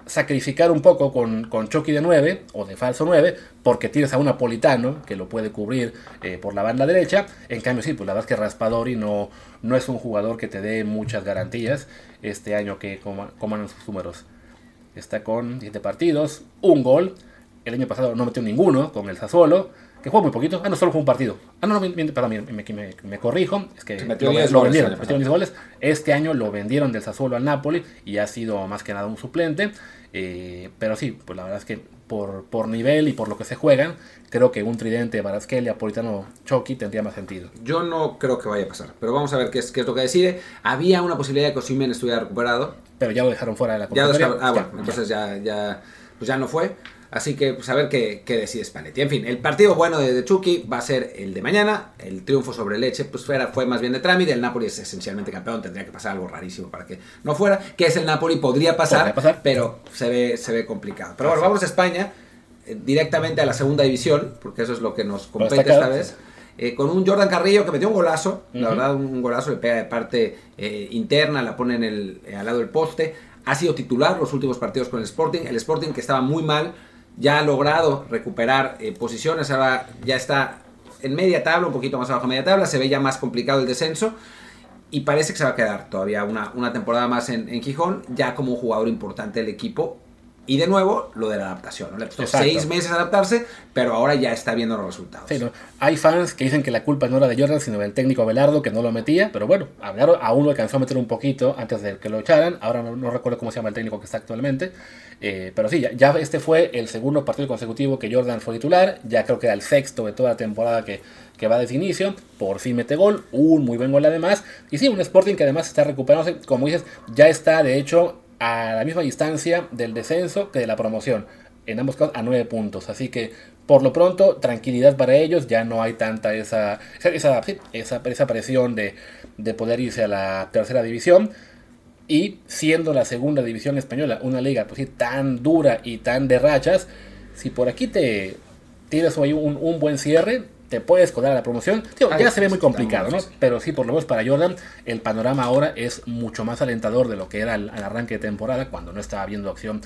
sacrificar un poco con, con Chucky de 9 o de falso 9, porque tienes a un Napolitano que lo puede cubrir eh, por la banda derecha. En cambio, sí, pues la verdad es que Raspadori no, no es un jugador que te dé muchas garantías este año que coman sus números. Está con 7 partidos, un gol. El año pasado no metió ninguno con el Sassuolo que jugó muy poquito. Ah, no, solo jugó un partido. Ah, no, no, perdón, me, me, corrijo. Es que metió lo, vendieron, metió 10 goles. Este año lo vendieron del Sassuolo al Napoli y ha sido más que nada un suplente. Eh, pero sí, pues la verdad es que por, por nivel y por lo que se juegan, creo que un tridente Barasqueli, Apolitano, Chucky tendría más sentido. Yo no creo que vaya a pasar, pero vamos a ver qué es, qué es lo que decide. Había una posibilidad de que Osimhen estuviera recuperado. Pero ya lo dejaron fuera de la competición. ah, bueno, entonces ya, ya, pues ya no fue. Así que pues a ver qué, qué decide Spalletti. En fin, el partido bueno de, Chucky va a ser el de mañana. El triunfo sobre Leche pues fue, fue más bien de trámite. El Napoli es esencialmente campeón. Tendría que pasar algo rarísimo para que no fuera. Que es el Napoli, podría pasar, pero se ve, se ve complicado. Pero bueno, vamos a España eh, directamente a la segunda división, porque eso es lo que nos compete esta vez. Eh, con un Jordan Carrillo que metió un golazo, la verdad, un golazo, le pega de parte eh, interna, la pone en el, al lado del poste. Ha sido titular los últimos partidos con el Sporting. El Sporting que estaba muy mal, ya ha logrado recuperar eh, posiciones, ahora ya está en media tabla, un poquito más abajo de media tabla, se ve ya más complicado el descenso y parece que se va a quedar todavía una, una temporada más en, en Gijón, ya como jugador importante del equipo y de nuevo, lo de la adaptación. ¿no? Le costó seis meses adaptarse, pero ahora ya está viendo los resultados. Sí, ¿no? Hay fans que dicen que la culpa no era de Jordan, sino del técnico Belardo, que no lo metía. Pero bueno, aún lo alcanzó a meter un poquito antes de que lo echaran. Ahora no, recuerdo cómo se llama el técnico que está actualmente. Eh, pero sí, ya, este fue el segundo partido consecutivo que Jordan fue titular. Ya creo que era el sexto de toda la temporada que, que va desde inicio. Por fin mete gol. Un muy buen gol además. Y sí, un Sporting que además está recuperándose. Como dices, ya está de hecho a la misma distancia del descenso que de la promoción. En ambos casos a 9 puntos. Así que por lo pronto, tranquilidad para ellos. Ya no hay tanta esa, esa, esa, presión de, de poder irse a la tercera división. Y siendo la segunda división española una liga pues, tan dura y tan de rachas, si por aquí te tienes un, un buen cierre, te puedes colar a la promoción. ya se ve muy complicado, ¿no? Pero sí, por lo menos para Jordan, el panorama ahora es mucho más alentador de lo que era al, arranque de temporada, cuando no estaba viendo acción,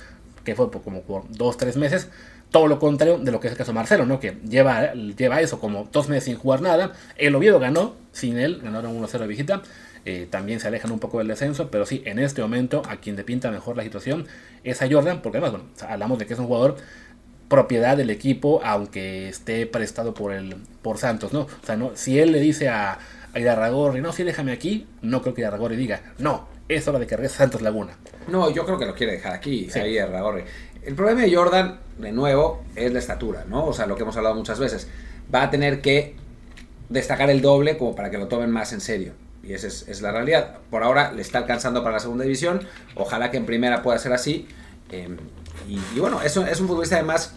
que fue como por dos, tres meses. Todo lo contrario de lo que es el caso de Marcelo, ¿no? Que lleva, lleva eso como dos meses sin jugar nada. El Oviedo ganó, sin él, ganaron 1-0 de visita. Eh, también se alejan un poco del descenso, pero sí, en este momento a quien le pinta mejor la situación es a Jordan, porque además, bueno, hablamos de que es un jugador propiedad del equipo, aunque esté prestado por el por Santos, ¿no? O sea, no, si él le dice a, a Irarragorri, no, sí, déjame aquí, no creo que Irarragorri diga, no, es hora de que regrese Santos Laguna. No, yo creo que lo quiere dejar aquí, sí. ahí Irarragorri. El problema de Jordan, de nuevo, es la estatura, ¿no? O sea, lo que hemos hablado muchas veces. Va a tener que destacar el doble como para que lo tomen más en serio. Y esa es, la realidad. Por ahora le está alcanzando para la segunda división. Ojalá que en primera pueda ser así. Eh, y, y, bueno, es es un futbolista además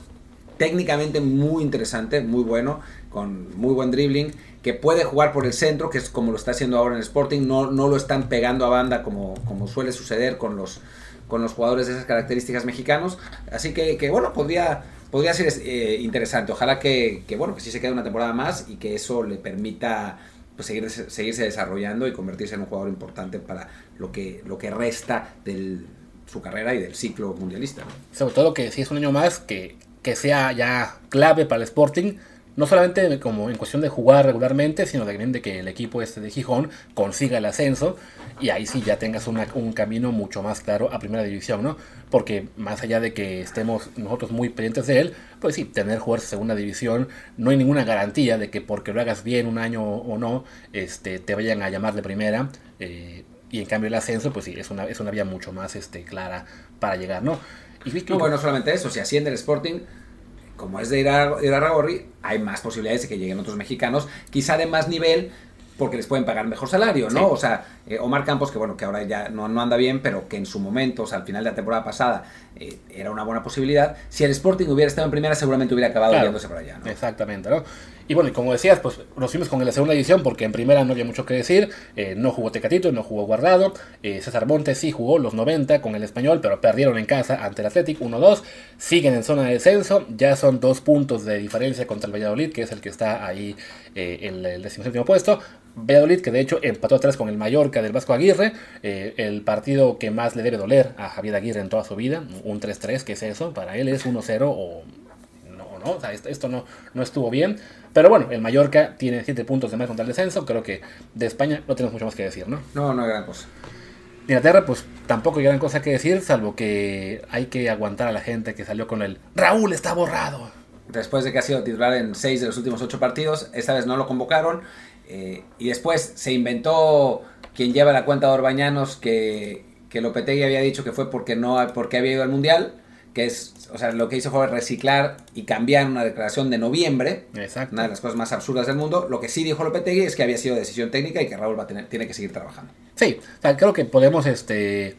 técnicamente muy interesante, muy bueno, con muy buen dribbling, que puede jugar por el centro, que es como lo está haciendo ahora en Sporting, no, no lo están pegando a banda como, como suele suceder con los, con los jugadores de esas características mexicanos, así que, que bueno, podría, podría ser eh, interesante, ojalá que, que, bueno, que sí se quede una temporada más y que eso le permita pues, seguir, seguirse desarrollando y convertirse en un jugador importante para lo que, lo que resta de su carrera y del ciclo mundialista. Sobre todo que si es un año más que que sea ya clave para el Sporting, no solamente como en cuestión de jugar regularmente, sino también de que el equipo este de Gijón consiga el ascenso y ahí sí ya tengas un camino mucho más claro a primera división, ¿no? Porque más allá de que estemos nosotros muy pendientes de él, pues sí, tener de segunda división, no hay ninguna garantía de que porque lo hagas bien un año o no, este, te vayan a llamar de primera. Eh, y en cambio el ascenso, pues sí, es una, es una vía mucho más este, clara para llegar, ¿no? no, bueno, no solamente eso, si asciende el Sporting, como es de ir a, ir a hay más posibilidades de que lleguen otros mexicanos, quizá de más nivel, porque les pueden pagar mejor salario, ¿no? O sea, eh, Omar Campos, que bueno, que ahora ya no, no, anda bien, pero que en su momento, o sea, al final de la temporada pasada, eh, era una buena posibilidad. Si el Sporting hubiera estado en primera, seguramente hubiera acabado yéndose para allá, ¿no? Exactamente, ¿no? Y bueno, y como decías, pues nos fuimos con la segunda edición porque en primera no había mucho que decir. Eh, no jugó Tecatito, no jugó Guardado. César Montes sí jugó los 90 con el español, pero perdieron en casa ante el Athletic 1-2. Siguen en zona de descenso. Ya son dos puntos de diferencia contra el Valladolid, que es el que está ahí en el decimoséptimo puesto Valladolid, que de hecho empató atrás con el Mallorca del Vasco Aguirre, eh, el partido que más le debe doler a Javier Aguirre en toda su vida, un 3-3, ¿qué es eso? Para él es 1-0 o no, no, o sea, esto, no, no estuvo bien. Pero bueno, el Mallorca tiene 7 puntos de más contra el descenso, creo que de España no tenemos mucho más que decir, ¿no? No, no hay gran cosa. Inglaterra, pues tampoco hay gran cosa que decir, salvo que hay que aguantar a la gente que salió con el Raúl está borrado. Después de que ha sido titular en 6 de los últimos 8 partidos, esta vez no lo convocaron eh, y después se inventó quien lleva la cuenta de Orbañanos que, que Lopetegui había dicho que fue porque, no, porque había ido al Mundial, que es, o sea, lo que hizo fue reciclar y cambiar una declaración de noviembre, Exacto. una de las cosas más absurdas del mundo. Lo que sí dijo Lopetegui es que había sido decisión técnica y que Raúl va a tener, tiene que seguir trabajando. Sí, o sea, creo que podemos, este...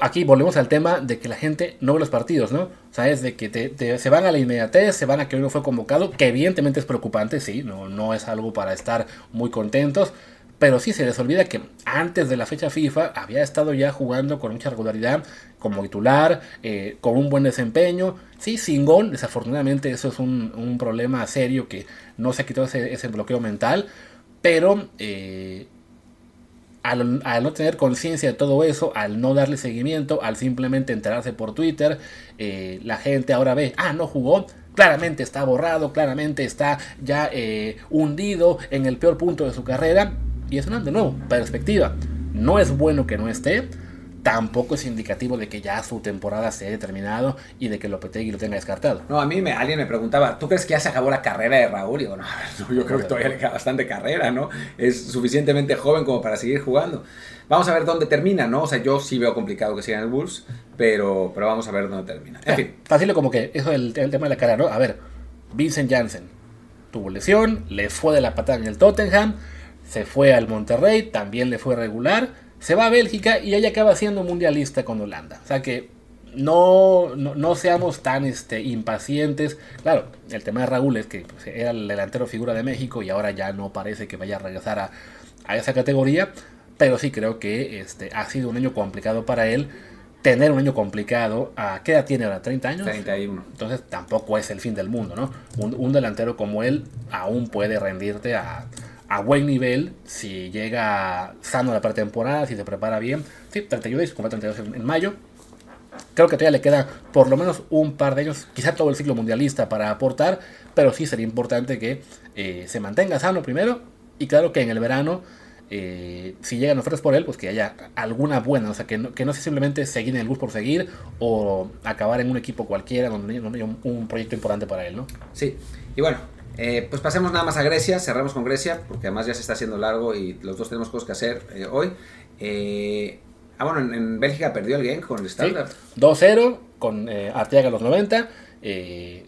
Aquí volvemos al tema de que la gente no ve los partidos, ¿no? O sea, es de que te, se van a la inmediatez, se van a que uno fue convocado, que evidentemente es preocupante, sí, no, no es algo para estar muy contentos, pero sí se les olvida que antes de la fecha FIFA había estado ya jugando con mucha regularidad como titular, eh, con un buen desempeño, sí, sin gol, desafortunadamente eso es un, un problema serio que no se ha quitado ese, ese bloqueo mental, pero... Eh, al, no tener conciencia de todo eso, al no darle seguimiento, al simplemente enterarse por Twitter, eh, la gente ahora ve, ah, no jugó, claramente está borrado, claramente está ya eh, hundido en el peor punto de su carrera. Y es una, de nuevo, perspectiva. No es bueno que no esté, tampoco es indicativo de que ya su temporada se haya terminado y de que Lopetegui lo tenga descartado. No, a mí me, alguien me preguntaba, ¿tú crees que ya se acabó la carrera de Raúl? Y digo, no, yo creo que todavía le queda bastante carrera, ¿no? Es suficientemente joven como para seguir jugando. Vamos a ver dónde termina, ¿no? O sea, yo sí veo complicado que siga en el Bulls, pero, pero vamos a ver dónde termina. En fin. Fácil como que eso es el, el tema de la cara, ¿no? A ver, Vincent Janssen tuvo lesión, le fue de la patada en el Tottenham, se fue al Monterrey, también le fue regular se va a Bélgica y ella acaba siendo mundialista con Holanda. O sea que no, no, seamos tan este, impacientes. Claro, el tema de Raúl es que pues, era el delantero figura de México y ahora ya no parece que vaya a regresar a, a esa categoría. Pero sí creo que este, ha sido un año complicado para él. Tener un año complicado, ¿a qué edad tiene ahora? ¿30 años? 31. Entonces tampoco es el fin del mundo, ¿no? Un, un delantero como él aún puede rendirte a, a buen nivel si llega sano la pretemporada, si se prepara bien. Sí, 31 y 32 en, mayo. Creo que todavía le queda por lo menos un par de años, quizá todo el ciclo mundialista para aportar, pero sí sería importante que eh, se mantenga sano primero y claro que en el verano, eh, si llegan ofertas por él, pues que haya alguna buena, o sea, que no, que no sea simplemente seguir en el bus por seguir o acabar en un equipo cualquiera donde haya un, un proyecto importante para él, ¿no? Sí, y bueno, eh, pues pasemos nada más a Grecia, cerramos con Grecia, porque además ya se está haciendo largo y los dos tenemos cosas que hacer eh, hoy. Eh, ah, bueno, en, Bélgica perdió el game con el Standard. 2-0 con Arteaga a los 90.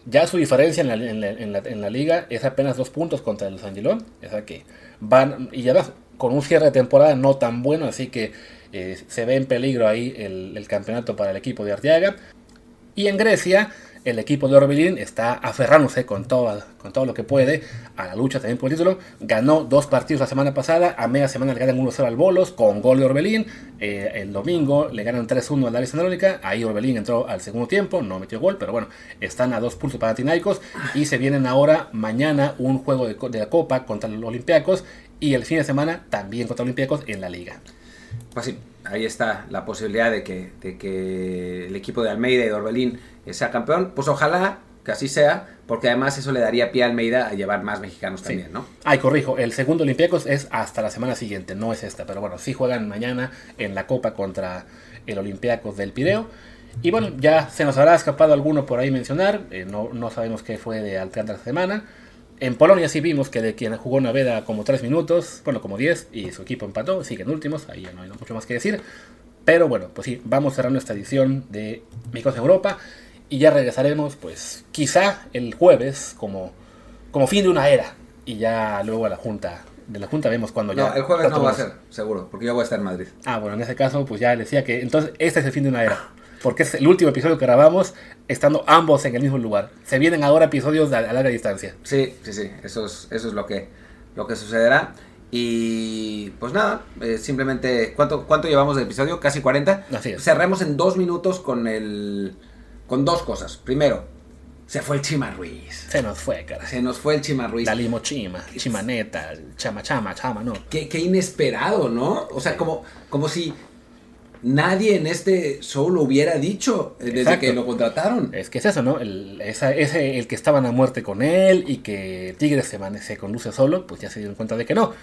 ya su diferencia en la, en, la, en la, liga es apenas dos puntos contra el San O sea que van, y ya con un cierre de temporada no tan bueno, así que se ve en peligro ahí el, el campeonato para el equipo de Arteaga. Y en Grecia el equipo de Orbelín está aferrándose con todo, con todo lo que puede a la lucha también por el título. Ganó dos partidos la semana pasada, a media semana le ganan 1-0 al Bolos con gol de Orbelín. Eh, el domingo le ganan 3-1 al Davis Anónica. Ahí Orbelín entró al segundo tiempo, no metió gol, pero bueno, están a dos pulsos para Tinaicos y se vienen ahora mañana un juego de, la Copa contra los Olympiacos y el fin de semana también contra Olympiacos en la Liga. Pues ahí está la posibilidad de que, de que el equipo de Almeida y de Orbelín sea campeón. Pues ojalá que así sea, porque además eso le daría pie a Almeida a llevar más mexicanos también, ¿no? Ay, corrijo, el segundo Olympiacos es hasta la semana siguiente, no es esta, pero bueno, sí juegan mañana en la Copa contra el Olympiacos del Pireo. Y bueno, ya se nos habrá escapado alguno por ahí mencionar, eh, no, no, sabemos qué fue de Alcántara semana. En Polonia sí vimos que de quien jugó Naveda como 3 minutos, bueno, como 10, y su equipo empató, siguen últimos, ahí ya no hay mucho más que decir. Pero bueno, pues sí, vamos cerrando esta edición de México en Europa y ya regresaremos, pues quizá el jueves como, como fin de una era y ya luego a la Junta. De la Junta vemos cuando ya... No, el jueves no va a ser, seguro, porque yo voy a estar en Madrid. Ah, bueno, en ese caso, pues ya decía que entonces este es el fin de una era porque es el último episodio que grabamos estando ambos en el mismo lugar. Se vienen ahora episodios a, larga distancia. Sí, sí, sí, eso es, eso es lo, que, lo que sucederá. Y pues nada, eh, simplemente, ¿cuánto, ¿cuánto llevamos de episodio? Casi 40. Así es. Cerremos en dos minutos con el con dos cosas. Primero, se fue el Chima Ruiz. Se nos fue, cara. Se nos fue el Chima Ruiz. La limochima, chimaneta, chama, chama, chama, ¿no? Qué, qué inesperado, ¿no? O sea, como, como si nadie en este show lo hubiera dicho desde que lo contrataron. Es que es eso, ¿no? El, ese, el que estaban a muerte con él y que Tigres se, se conduce solo, pues ya se dieron cuenta de que no.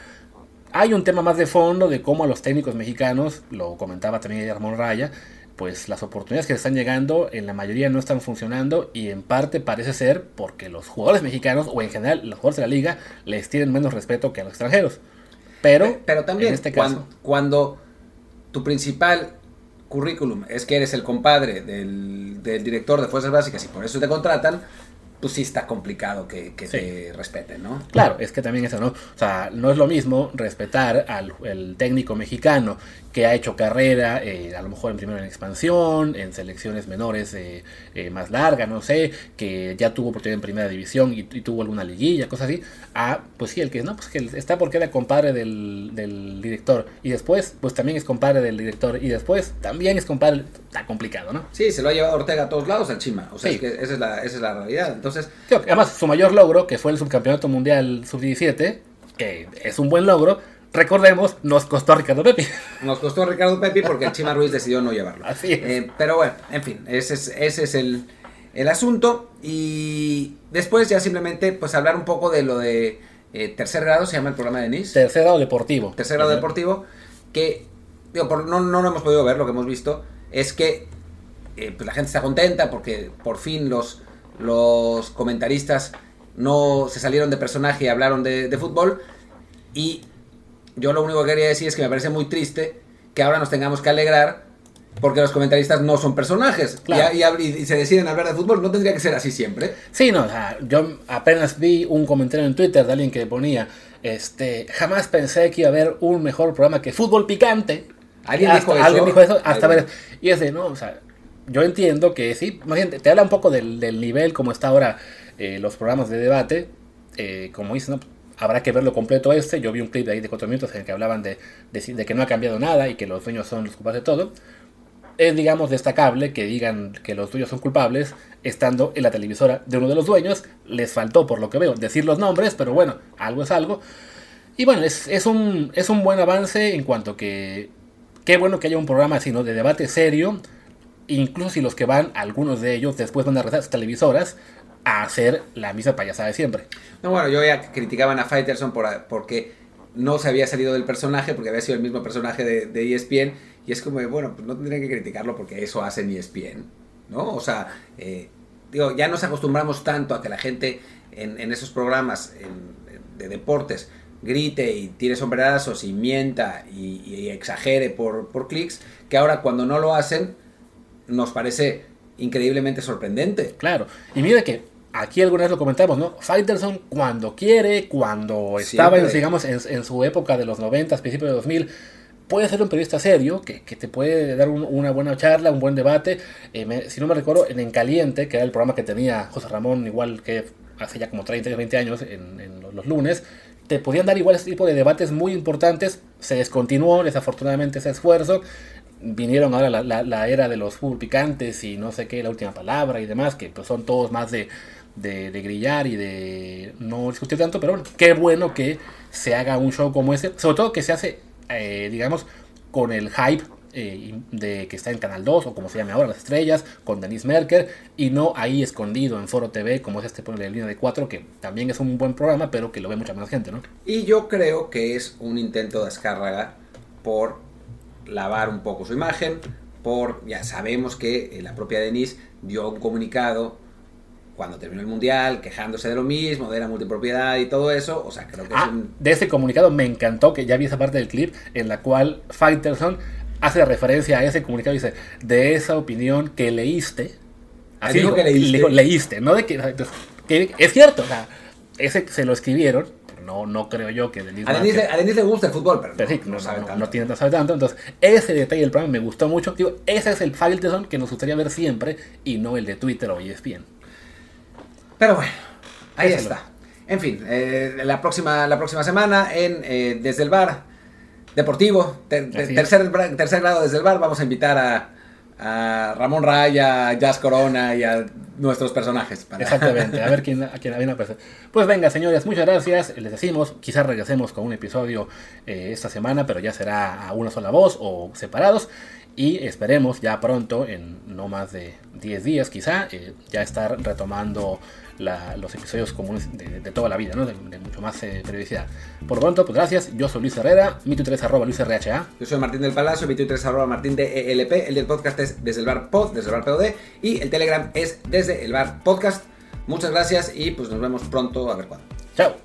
Hay un tema más de fondo de cómo a los técnicos mexicanos, lo comentaba también Ramón Raya, pues las oportunidades que están llegando en la mayoría no están funcionando y en parte parece ser porque los jugadores mexicanos o en general los jugadores de la liga les tienen menos respeto que a los extranjeros. Pero, pero también en este caso, cuando tu principal currículum es que eres el compadre del, director de Fuerzas Básicas y por eso te contratan, pues sí está complicado que, te respeten, ¿no? Claro, es que también eso, ¿no? O sea, no es lo mismo respetar al técnico mexicano que ha hecho carrera, eh, a lo mejor en primero en expansión, en selecciones menores eh, eh, más largas, no sé, que ya tuvo oportunidad en primera división y, tuvo alguna liguilla, cosas así, a, pues sí, el que no, pues que está porque era compadre del, director, y después, pues también es compadre del director, y después también es compadre, está complicado, ¿no? Sí, se lo ha llevado Ortega a todos lados al Chima, o sea, es que esa es, la, esa es la realidad, entonces... además, su mayor logro, que fue el subcampeonato mundial sub-17, que es un buen logro, recordemos, nos costó a Ricardo Pepi. Nos costó a Ricardo Pepi porque el Chima Ruiz decidió no llevarlo. Así es. Eh, pero bueno, en fin, ese es, ese es el, asunto. Y después ya simplemente pues hablar un poco de lo de eh, tercer grado, se llama el programa de NIS. Tercer grado deportivo. Tercer grado deportivo, que digo, no, no lo hemos podido ver, lo que hemos visto es que eh, pues la gente está contenta porque por fin los, los comentaristas no se salieron de personaje y hablaron de, de fútbol. Y yo lo único que quería decir es que me parece muy triste que ahora nos tengamos que alegrar porque los comentaristas no son personajes y, se deciden hablar de fútbol. No tendría que ser así siempre. Sí, no, yo apenas vi un comentario en Twitter de alguien que ponía, este, jamás pensé que iba a haber un mejor programa que Fútbol Picante. ¿Alguien dijo eso? Alguien dijo eso, hasta ver. Y es de, no, o sea, yo entiendo que sí, te habla un poco del, nivel como está ahora eh, los programas de debate. Eh, como dicen, ¿no? Habrá que verlo completo este. Yo vi un clip de ahí de cuatro minutos en el que hablaban de, de, que no ha cambiado nada y que los dueños son los culpables de todo. Es, digamos, destacable que digan que los dueños son culpables estando en la televisora de uno de los dueños. Les faltó, por lo que veo, decir los nombres, pero bueno, algo es algo. Y bueno, es, es, un, es un buen avance en cuanto que... Qué bueno que haya un programa así, ¿no? De debate serio. Incluso si los que van, algunos de ellos, después van a rezar sus televisoras a hacer la misma payasada de siempre. No, bueno, yo ya criticaban a Fighterson por, porque no se había salido del personaje, porque había sido el mismo personaje de, de ESPN, y es como, bueno, pues no tendría que criticarlo porque eso hace ESPN, ¿no? O sea, eh, digo, ya nos acostumbramos tanto a que la gente en, en esos programas de deportes grite y tire sombrerazos y mienta y, exagere por, por clics, que ahora cuando no lo hacen nos parece increíblemente sorprendente. Claro, y mira que aquí alguna vez lo comentamos, ¿no? Fighterson cuando quiere, cuando estaba, digamos, en, su época de los 90, principios de 2000, puede ser un periodista serio, que, te puede dar una buena charla, un buen debate. Eh, si no me recuerdo, en En Caliente, que era el programa que tenía José Ramón, igual que hace ya como 30 o 20 años, en, los, lunes, te podían dar igual ese tipo de debates muy importantes. Se descontinuó, desafortunadamente, ese esfuerzo vinieron ahora la, era de los fútbol picantes y no sé qué, la última palabra y demás, que pues son todos más de, de, grillar y de no discutir tanto, pero bueno, qué bueno que se haga un show como ese, sobre todo que se hace, eh, digamos, con el hype eh, de que está en Canal 2 o como se llame ahora, Las Estrellas, con Denise Merker y no ahí escondido en Foro TV como es este de línea de 4 que también es un buen programa pero que lo ve mucha más gente, ¿no? Y yo creo que es un intento de escárraga por lavar un poco su imagen, por, ya sabemos que la propia Denise dio un comunicado cuando terminó el mundial, quejándose de lo mismo, de la multipropiedad y todo eso. O sea, creo que ah, De ese comunicado me encantó que ya vi esa parte del clip en la cual Fighterson hace referencia a ese comunicado y dice, de esa opinión que leíste. Así dijo, que leíste. leíste, no de que, es cierto, o sea, ese se lo escribieron no, no creo yo que Denise. A Denise, le gusta el fútbol, pero, no, sabe tanto. no, tiene, sabe tanto. Entonces, ese detalle del programa me gustó mucho. Digo, ese es el Fagelson que nos gustaría ver siempre y no el de Twitter o ESPN. Pero bueno, ahí está. En fin, eh, la, próxima, la próxima semana en eh, Desde el Bar Deportivo, tercer, tercer grado desde el bar, vamos a invitar a, a Ramón Raya, a Jazz Corona y a nuestros personajes. Exactamente, a ver quién, a quién, a quién Pues venga, señores, muchas gracias. Les decimos, quizás regresemos con un episodio eh, esta semana, pero ya será a una sola voz o separados. Y esperemos ya pronto, en no más de 10 días quizá, eh, ya estar retomando los episodios comunes de, toda la vida, ¿no? de, mucho más eh, periodicidad. Por lo pronto, pues gracias. Yo soy Luis Herrera, mi Twitter es arroba Luis RHA. Yo soy Martín del Palacio, mi Twitter es arroba Martín de ELP. El del podcast es desde el bar pod, desde el bar POD. Y el Telegram es desde el bar podcast. Muchas gracias y pues nos vemos pronto a ver cuándo. Chao.